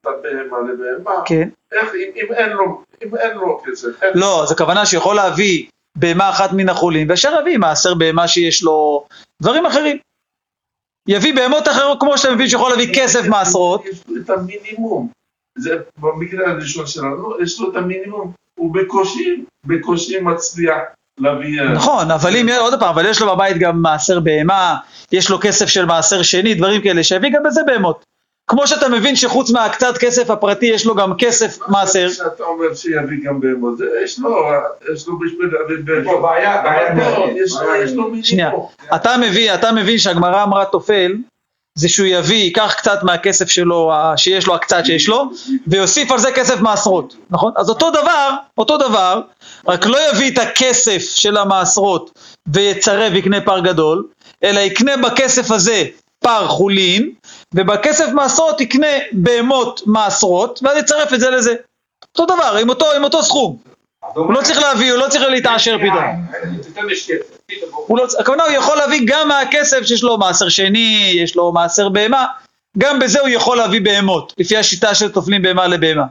את הבהמה לבהמה, כן. איך, אם- אם אין לו, אם אין לו כסף, אין לא, אז הכוונה שיכול להביא בהמה אחת מן החולין, וישר יביא מעשר בהמה שיש לו דברים אחרים. יביא בהמות אחרות, כמו שאתה מבין שיכול להביא כסף מעשרות. יש לו את המינימום. זה במקרה הראשון שלנו, יש לו את המינימום. הוא בקושי, בקושי מצליח להביא... אה, נכון, אבל אם, עוד פעם, אבל יש לו בבית גם מעשר בהמה, יש לו כסף של מעשר שני, דברים כאלה, שיביא גם בזה בהמות. כמו שאתה מבין שחוץ מהקצת כסף הפרטי, יש לו גם כסף מעשר. שאתה אומר שיביא גם בהמות, יש לו, יש לו בשביל להביא יש לו בהמות. בעיה, בעיה. יש לו- יש לו שנייה. מינימום. אתה מבין, אתה מבין שהגמרא אמרה טופל, זה שהוא יביא, ייקח קצת מהכסף שלו, שיש לו, הקצת שיש לו, ויוסיף על זה כסף מעשרות, נכון? אז אותו דבר, אותו דבר, רק לא יביא את הכסף של המעשרות ויצרב יקנה פר גדול, אלא יקנה בכסף הזה פר חולין, ובכסף מעשרות יקנה בהמות מעשרות, ואז יצרף את זה לזה. אותו דבר, עם אותו, עם אותו סכום. הוא לא צריך להביא, הוא לא צריך להתעשר פתאום. כסף. פתאום הוא לא, הכוונה הוא יכול להביא גם מהכסף שיש לו מעשר שני, יש לו מעשר בהמה, גם בזה הוא יכול להביא בהמות, לפי השיטה של טופלים בהמה לבהמה.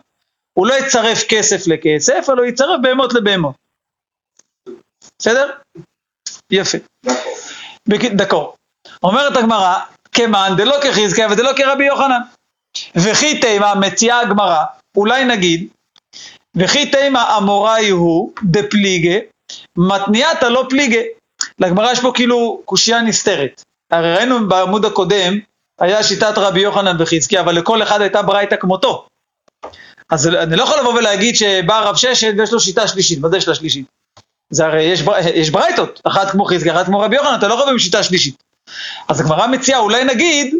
הוא לא יצרף כסף לכסף, אבל הוא יצרף בהמות לבהמות. בסדר? יפה. בק- דקו. אומרת הגמרא, כמאן דלא כחזקיה ודלא כרבי יוחנן. וכי תימה מציעה הגמרא, אולי נגיד, וכי תימה אמוראי הוא דפליגה, מתניעתא לא פליגה. לגמרא יש פה כאילו קושייה נסתרת. הרי ראינו בעמוד הקודם, היה שיטת רבי יוחנן וחזקיה, אבל לכל אחד הייתה ברייתא כמותו. אז אני לא יכול לבוא ולהגיד שבא רב ששת ויש לו שיטה שלישית, מה זה יש לה שלישית? זה הרי יש, יש ברייתות, אחת כמו חזקיה, אחת כמו רבי יוחנן, אתה לא יכול לבוא עם שיטה שלישית. אז הגמרא מציעה, אולי נגיד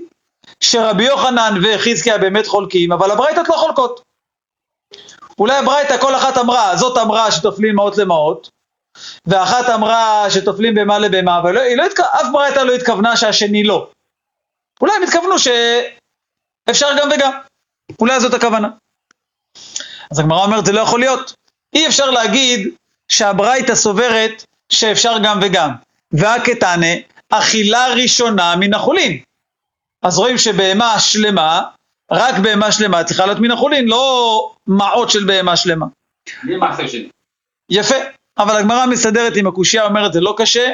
שרבי יוחנן וחזקיה באמת חולקים, אבל הברייתות לא חולקות. אולי הברייתא כל אחת אמרה, זאת אמרה שטופלים מעות למעות, ואחת אמרה שטופלים בהמה לבהמה, אבל לא, לא התכ... אף ברייתא לא התכוונה שהשני לא. אולי הם התכוונו שאפשר גם וגם. אולי זאת הכוונה. אז הגמרא אומרת, זה לא יכול להיות. אי אפשר להגיד שהברייתא סוברת שאפשר גם וגם. והקטנה, אכילה ראשונה מן החולין. אז רואים שבהמה שלמה, רק בהמה שלמה צריכה להיות מן החולין, לא מעות של בהמה שלמה. בלי מעשר שני. יפה, אבל הגמרא מסתדרת עם הקושייה, אומרת זה לא קשה.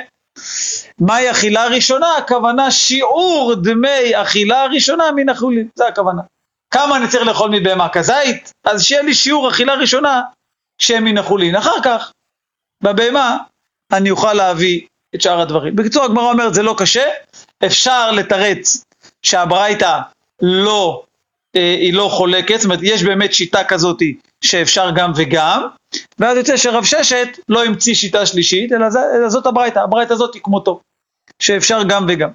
מהי אכילה ראשונה? הכוונה שיעור דמי אכילה ראשונה מן החולין, זה הכוונה. כמה אני צריך לאכול מבהמה כזית? אז שיהיה לי שיעור אכילה ראשונה שהם מן החולין. אחר כך, בבהמה, אני אוכל להביא את שאר הדברים. בקיצור, הגמרא אומרת זה לא קשה, אפשר לתרץ שהברייתא לא, היא לא חולקת, זאת אומרת, יש באמת שיטה כזאת שאפשר גם וגם, ואז יוצא שרב ששת לא המציא שיטה שלישית, אלא, אלא זאת הברייתא, הברייתא הזאת היא כמותו, שאפשר גם וגם.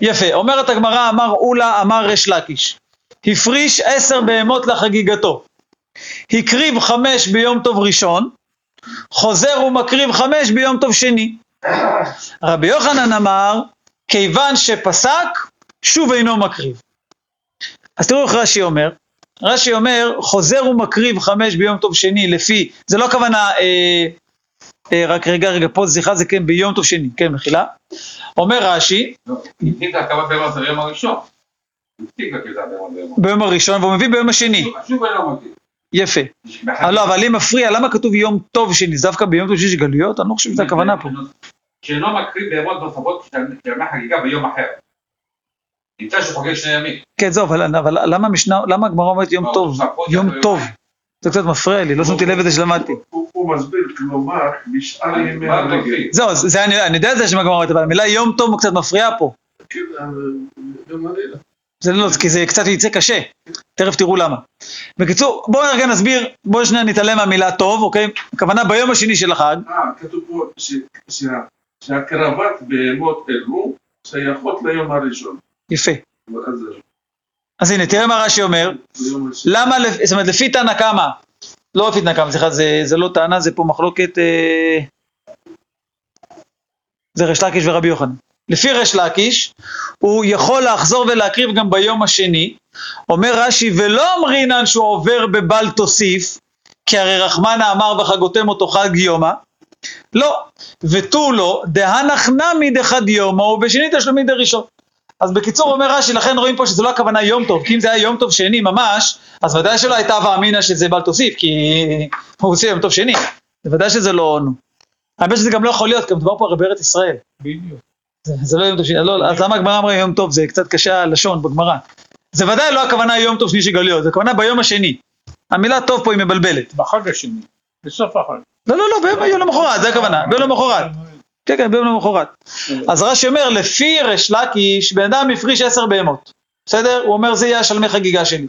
יפה, אומרת הגמרא, אמר אולה, אמר ריש לקיש, הפריש עשר בהמות לחגיגתו, הקריב חמש ביום טוב ראשון, חוזר ומקריב חמש ביום טוב שני. רבי יוחנן אמר, כיוון שפסק, שוב אינו מקריב. אז תראו איך רש"י אומר, רש"י אומר, חוזר ומקריב חמש ביום טוב שני לפי, זה לא הכוונה, אה, אה, רק רגע, רגע, פה סליחה, זה כן ביום טוב שני, כן, מחילה. אומר רש"י, לא, ביום הראשון. והוא מביא ביום השני. לא. יפה. אה, לא, אבל אם מפריע, למה כתוב יום טוב שני? זה דווקא ביום טוב שני יש גלויות? אני לא חושב שזה הכוונה פה. שאינו מקריב בהמות נוספות כשימי חגיגה ביום אחר. נמצא שהוא חוגג שני ימים. כן, זהו, אבל, אבל למה המשנה, למה הגמרא אומרת יום לא, טוב? יום טוב. זה קצת מפריע לי, לא שמתי לב לזה שלמדתי. הוא- מסביר, כלומר, בשאר ימי. תופיק? זהו, זה, זה אני, אני יודע את זה שהגמרא אומרת, אבל המילה יום טוב קצת מפריעה פה. כן, הלילה. זה לא, כי זה קצת יצא קשה. תכף תראו למה. בקיצור, בואו רגע נסביר, בואו שניה נתעלם מהמילה טוב, אוקיי? הכוונה ביום השני של החג, אה, כתוב פה שהקרבת בהמות אלו שייכות ליום הראשון. יפה. אז הנה, תראה מה רש"י אומר. למה, זאת אומרת, לפי תנא קמא, לא לפי תנא קמא, סליחה, זה, זה לא טענה, זה פה מחלוקת, אה, זה ריש לקיש ורבי יוחנן. לפי ריש לקיש, הוא יכול לחזור ולהקריב גם ביום השני, אומר רש"י, ולא אמרינן שהוא עובר בבל תוסיף, כי הרי רחמנה אמר וחגותם אותו חג יומא, לא, ותו לא, דהנח נמי דחד יומא ובשני תשלומי דראשון. אז בקיצור אומר רש"י, לכן רואים פה שזה לא הכוונה יום טוב, כי אם זה היה יום טוב שני ממש, אז ודאי שלא הייתה ואמינא שזה בל תוסיף, כי הוא עושה יום טוב שני, זה ודאי שזה לא. האמת שזה גם לא יכול להיות, כי מדובר פה הרי בארץ ישראל. בדיוק. זה, זה לא יום טוב שני, לא, אז למה הגמרא אמרה יום טוב? זה קצת קשה הלשון בגמרא. זה ודאי לא הכוונה יום טוב שני של גלויות, זה הכוונה ביום השני. המילה טוב פה היא מבלבלת. בחג השני. בסוף החג. לא, לא, לא, ביום יום למחרת, זה הכוונה, ביום למחרת. כן, כן, ביום למחרת. אז רש"י אומר, לפי ריש לקיש, בן אדם הפריש עשר בהמות. בסדר? הוא אומר, זה יהיה השלמי חגיגה שלי.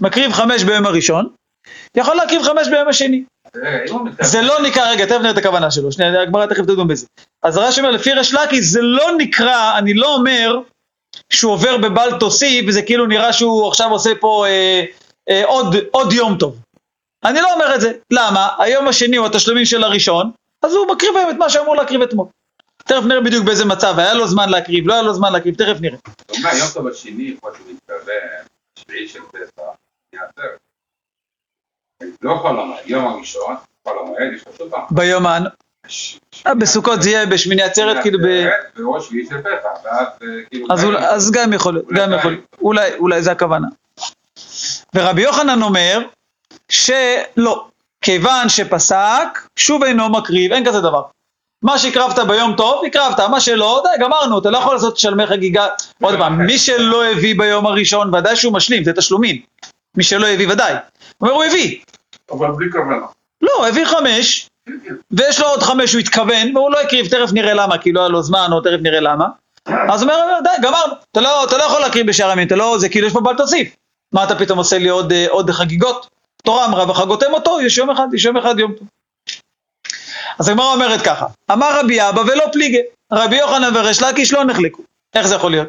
מקריב חמש ביום הראשון, יכול להקריב חמש ביום השני. מתכוון... זה לא נקרא, רגע, תכף נראה את הכוונה שלו, שנייה, הגמרא תכף תדון בזה. אז רש"י אומר, לפי ריש לקיש, זה לא נקרא, אני לא אומר שהוא עובר בבל תוסיף, וזה כאילו נראה שהוא עכשיו עושה פה אה, אה, עוד, עוד יום טוב. אני לא אומר את זה. למה? היום השני הוא התשלומים של הראשון, אז הוא מקריב היום את מה שאמור להקריב אתמול. תכף נראה בדיוק באיזה מצב, היה לו זמן להקריב, לא היה לו זמן להקריב, תכף נראה. אומר, יום טוב השני, כמו שהוא מתכוון, שביעי של פסח, יעצר. לא חול המועד, יום הראשון, חול המועד, יש לו שוב פעם. ש- אה, בסוכות זה יהיה בשמיני עצרת, כאילו ב... וראש שביעי של פסח, ואז אה, כאילו... אז, גם יכול להיות, גם יכול להיות, אולי, אולי זה הכוונה. ורבי יוחנן אומר שלא, כיוון שפסק, שוב אינו מקריב, אין כזה דבר. מה שהקרבת ביום טוב, הקרבת, מה שלא, די, גמרנו, אתה לא יכול לעשות שלמי חגיגה. עוד פעם, מי שלא הביא ביום הראשון, ודאי שהוא משלים, זה תשלומים. מי שלא הביא, ודאי. הוא אומר, הוא הביא. אבל בלי כוונה. לא, הביא חמש, ויש לו עוד חמש שהוא התכוון, והוא לא הקריב, תכף נראה למה, כי לא היה לו זמן, או תכף נראה למה. אז הוא אומר, די, גמרנו, אתה לא, אתה לא יכול להקריב בשאר הימים, אתה לא, זה כאילו יש פה בל תוסיף. מה אתה פתאום עושה לי עוד, אה, עוד חגיגות? תורה אמרה וחגותם אותו, יש יום אחד, יש יום אחד יום טוב. אז הגמרא אומרת ככה, אמר רבי אבא ולא פליגי, רבי יוחנן וריש לקיש לא נחלקו. איך זה יכול להיות?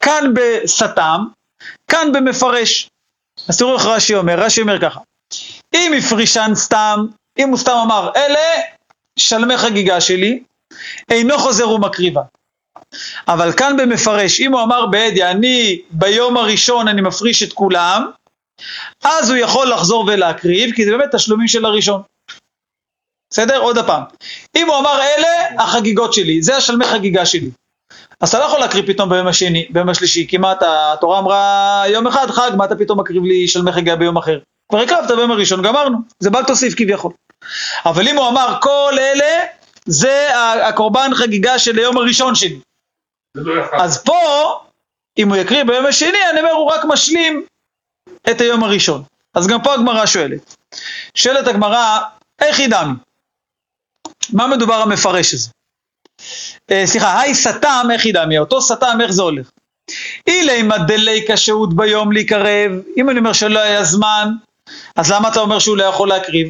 כאן בסתם, כאן במפרש. אז תראו איך רש"י אומר, רש"י אומר ככה, אם הפרישן סתם, אם הוא סתם אמר, אלה שלמי חגיגה שלי, אינו חוזר ומקריבה. אבל כאן במפרש, אם הוא אמר בהדיא, אני ביום הראשון אני מפריש את כולם, אז הוא יכול לחזור ולהקריב, כי זה באמת תשלומים של הראשון. בסדר? עוד הפעם. אם הוא אמר אלה החגיגות שלי, זה השלמי חגיגה שלי. אז אתה לא יכול להקריב פתאום ביום השני, ביום השלישי, כי מה אתה, התורה אמרה יום אחד חג, מה אתה פתאום מקריב לי שלמי חגיגה ביום אחר? כבר הקרבת ביום הראשון, גמרנו, זה בל תוסיף כביכול. אבל אם הוא אמר כל אלה, זה הקורבן חגיגה של היום הראשון שלי. לא. אז פה, אם הוא יקריא ביום השני, אני אומר, הוא רק משלים את היום הראשון. אז גם פה הגמרא שואלת. שואלת הגמרא, איך היא דמי? מה מדובר המפרש הזה? אה, סליחה, היי סתם, איך היא דמי? אותו סתם, איך זה הולך? אילי דלי כשהות ביום להיקרב, אם אני אומר שלא היה זמן, אז למה אתה אומר שהוא לא יכול להקריב?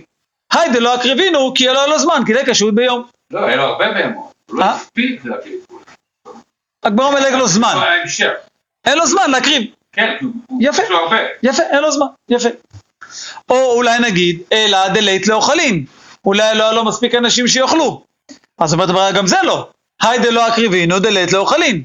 היי דלא הקריבינו, כי לא היה לו זמן, כי די כשהות ביום. לא, היה לו הרבה בהמות. הוא לא אה? הספיק להקריב. הגמרא מלג לו זמן, לא. אין לו זמן להקריב. כן, יפה. יש לו הרבה. יפה, אין לו זמן, יפה. או אולי נגיד, אלא דלית לאוכלין, אולי לא היה לו מספיק אנשים שיאכלו. אז אומרת הבעיה, גם זה לא. היי דלא אקריבינו דלית לא אוכלין.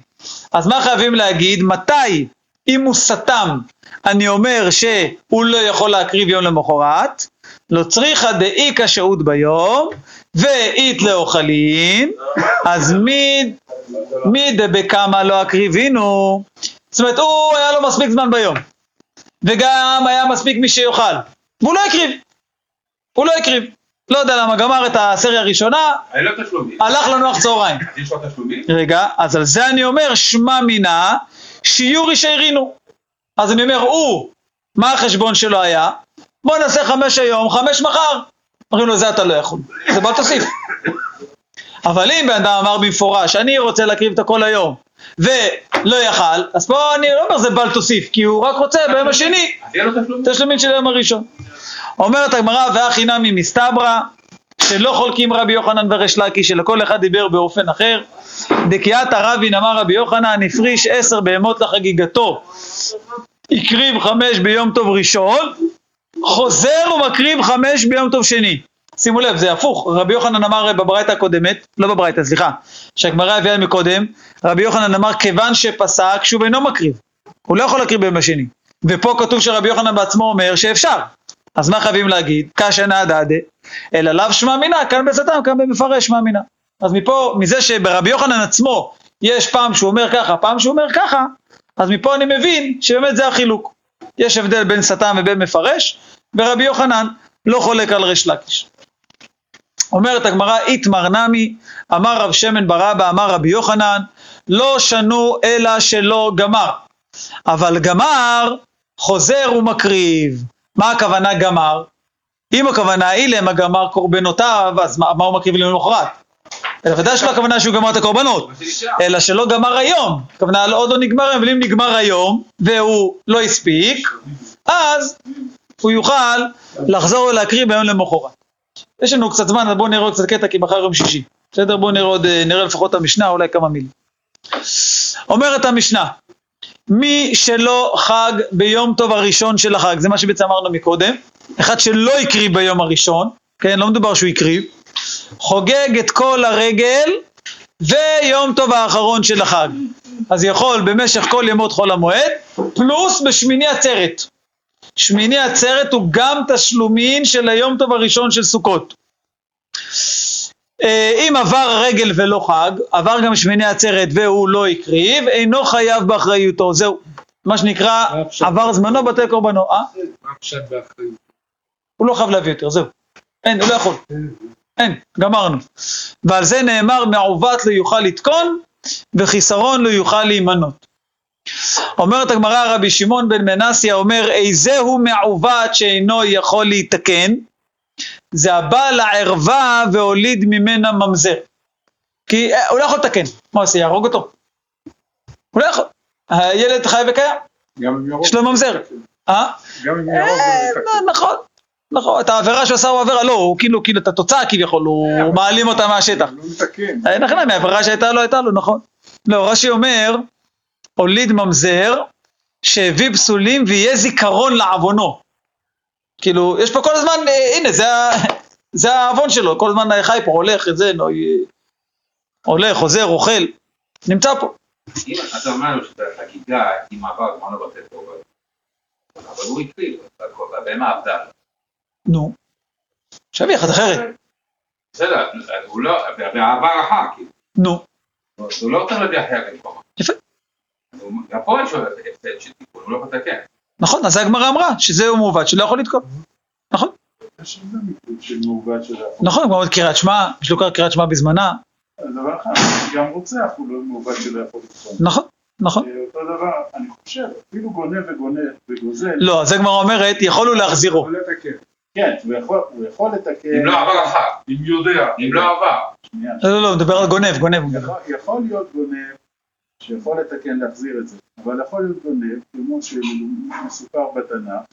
אז מה חייבים להגיד? מתי, אם הוא סתם, אני אומר שהוא לא יכול להקריב יום למחרת, לא צריכה דאיכא שהות ביום, ואית לאוכלין, אז מי, מי דבקמא לא אקריבינו? זאת אומרת, הוא היה לו מספיק זמן ביום, וגם היה מספיק מי שיאכל, והוא לא הקריב. הוא לא הקריב. לא יודע למה, גמר את הסריה הראשונה. הלך לנוח צהריים. רגע, אז על זה אני אומר, שמע מינה, שיורי שהרינו. אז אני אומר, הוא, מה החשבון שלו היה? בוא נעשה חמש היום, חמש מחר. אומרים לו, זה אתה לא יכול. זה בוא תוסיף. אבל אם בן אדם אמר במפורש, אני רוצה להקריב את הכל היום, ולא יכל, אז פה אני לא אומר זה בל תוסיף, כי הוא רק רוצה ביום השני, תשלומים. של היום הראשון. אומרת הגמרא, והכי נמי מסתברא, שלא חולקים רבי יוחנן וריש לקיש, שלכל אחד דיבר באופן אחר. דקיאת הרבין אמר רבי יוחנן, הפריש עשר בהמות לחגיגתו, הקריב חמש ביום טוב ראשון, חוזר ומקריב חמש ביום טוב שני. שימו לב, זה הפוך, רבי יוחנן אמר בברייתא הקודמת, לא בברייתא, סליחה, שהגמרא הביאה מקודם, רבי יוחנן אמר כיוון שפסק שהוא אינו מקריב, הוא לא יכול להקריב ביום השני. ופה כתוב שרבי יוחנן בעצמו אומר שאפשר. אז מה חייבים להגיד? קשא נעדדה, אלא לאו שמע מינה, כאן בסתם, כאן במפרש שמע מינה. אז מפה, מזה שברבי יוחנן עצמו יש פעם שהוא אומר ככה, פעם שהוא אומר ככה, אז מפה אני מבין שבאמת זה החילוק. יש הבדל בין סתם ובין מפרש, ורבי יוחנן לא חולק על ריש לקיש. אומרת הגמרא, איתמר נמי, אמר רב שמן ברבא, אמר רבי יוחנן, לא שנו אלא שלא גמר. אבל גמר, חוזר ומקריב. מה הכוונה גמר? אם הכוונה היא להם הגמר קורבנותיו, אז מה, מה הוא מקריב למחרת? אלא ודאי שלא הכוונה שהוא גמר את הקורבנות. אלא שלא גמר היום. הכוונה עוד לא נגמר היום, אבל אם נגמר היום, והוא לא הספיק, אז הוא יוכל לחזור ולהקריב ביום למחרת. יש לנו קצת זמן, אז בואו נראה עוד קצת קטע, כי מחר יום שישי. בסדר? בואו נראה עוד, אה, נראה לפחות את המשנה, אולי כמה מילים. אומרת המשנה, מי שלא חג ביום טוב הראשון של החג, זה מה שבעצם אמרנו מקודם, אחד שלא הקריב ביום הראשון, כן, לא מדובר שהוא הקריב, חוגג את כל הרגל ויום טוב האחרון של החג. אז יכול במשך כל ימות חול המועד, פלוס בשמיני עצרת. שמיני עצרת הוא גם תשלומין של היום טוב הראשון של סוכות. אה, אם עבר הרגל ולא חג, עבר גם שמיני עצרת והוא לא הקריב, אינו חייב באחריותו, זהו. מה שנקרא? עבר זמנו בתי קורבנו. אה? מה הפשט באחריות? הוא לא חייב להביא יותר, זהו. אין, הוא לא יכול. אין, גמרנו. ועל זה נאמר, מעוות לא יוכל לתקון, וחיסרון לא יוכל להימנות. אומרת הגמרא, רבי שמעון בן מנסיה אומר, איזהו מעוות שאינו יכול להיתקן? זה הבא לערווה והוליד ממנה ממזר. כי אה, הוא לא יכול לתקן. מה עושה, יהרוג אותו? הוא לא יכול. הילד חי וקיים. יש לו ממזר. אה? גם אם אה, מתקן. נכון, נכון, את העבירה שהוא עשה הוא עבירה, לא, הוא כאילו, כאילו את התוצאה כביכול, הוא מעלים אותה מהשטח. לא מתקן. אה, נכון, מהעבירה שהייתה לו, הייתה לו, נכון. לא, רש"י אומר, הוליד ממזר שהביא פסולים ויהיה זיכרון לעוונו. כאילו, יש פה כל הזמן, אה, הנה, זה, [laughs] זה העוון שלו, כל הזמן חי פה, הולך, את זה, נו, אה, הולך, חוזר, אוכל, נמצא פה. אם אתה אומר לו שזה חגיגה, אם עבר זמנו בתי קורבן. אבל הוא הקריב, הבהמה עבדה. נו, שיביא אחד אחרת, בסדר, הוא לא, בעבר אחר, כאילו. נו. הוא לא צריך להביא אחר במקומו. יפה. גם פה יש לו הפסד של תיקון, הוא לא יכול לתקן. נכון, אז הגמרא אמרה שזהו מעוות שלא יכול לתקוע. נכון. נכון, כמו קריאת שמע, יש לו קריאת שמע בזמנה, דבר אחד, גם רוצח הוא לא מעוות של החוק. נכון, נכון. אותו דבר, אני חושב, אפילו גונב וגונב וגוזל, לא, אז הגמרא אומרת, להחזירו. יכול לתקן. כן, הוא יכול- הוא יכול לתקן. אם לא עבר אחר, אם יודע. אם לא עבר. שנייה, לא, לא, לא, הוא מדבר על גונב, גונב. יכול, יכול להיות גונב שיכול לתקן להחזיר את זה, אבל יכול להיות גונב, כמו שמסופר בתנ"ך,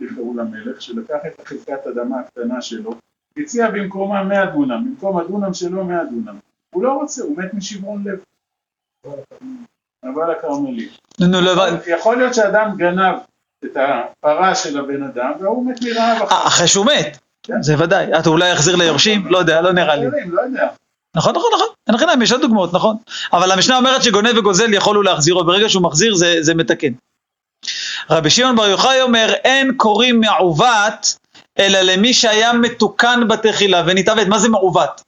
שנבחרו למלך, שלקח את החלקת אדמה הקטנה שלו, הציע במקומה 100 דונם, במקום הדונם שלו 100 דונם. הוא לא רוצה, הוא מת משברון לב. אבל הכרמלי. לא. יכול להיות שאדם גנב את הפרה של הבן אדם, והוא מת מרעב אחר. אה, אחרי שהוא מת, זה ודאי. אתה אולי יחזיר ליורשים? לא יודע, לא נראה לי. לא יודע. נכון, נכון, נכון, אין לכם יש עוד דוגמאות, נכון. אבל המשנה אומרת שגונב וגוזל יכולו להחזירו, ברגע שהוא מחזיר זה, זה מתקן. רבי שמעון בר יוחאי אומר, אין קוראים מעוות, אלא למי שהיה מתוקן בתחילה ונתעוות. מה זה מעוות?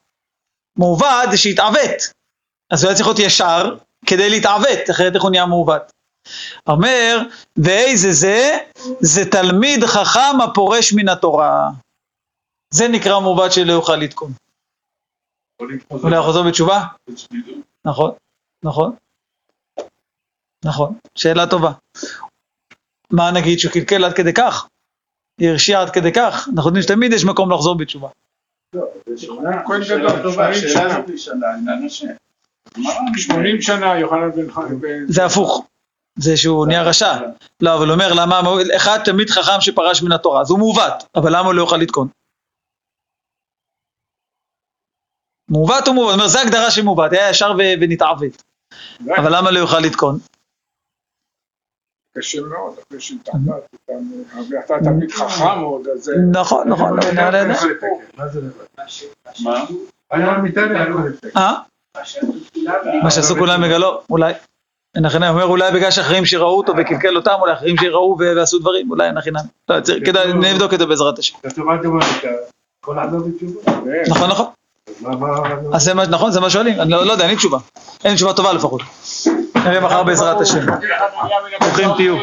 מעוות זה שהתעוות. אז הוא היה צריך להיות ישר כדי להתעוות, אחרת איך הוא נהיה מעוות. אומר, ואיזה זה? זה תלמיד חכם הפורש מן התורה. זה נקרא מעוות שלא יוכל לתקון. אולי לחזור בתשובה? נכון, נכון, נכון, שאלה טובה. מה נגיד שהוא קלקל עד כדי כך? הרשיע עד כדי כך? אנחנו יודעים שתמיד יש מקום לחזור בתשובה. כהן גדול, טובה, השאלה הזאת נשאלה, עם האנשים. 80 שנה יוחנן בן חיים. זה הפוך. זה שהוא נהיה רשע. לא, אבל הוא אומר למה, אחד תמיד חכם שפרש מן התורה, אז הוא מעוות, אבל למה הוא לא יוכל לתקון? מעוות הוא מעוות, זאת אומרת, זו הגדרה של מעוות, היה ישר ונתעוות. אבל למה לא יוכל לתקון? קשה מאוד, אחרי שהתעמת אותם, ואתה תמיד חכם מאוד, אז זה... נכון, נכון, נעלה את זה. מה זה לבד? מה? היה מיטה לתקן. אה? מה שעשו כולם בגללו, אולי. נמי, אומר אולי בגלל שאחרים שראו אותו וקלקל אותם, אולי אחרים שראו ועשו דברים, אולי. לא, צריך- כדאי, נבדוק את זה בעזרת השם. בתשובה. נכון, נכון. אז זה מה, נכון, זה מה שואלים, אני לא לא יודע, אין לי תשובה. אין לי תשובה טובה לפחות. נראה מחר בעזרת השם. ברוכים תהיו.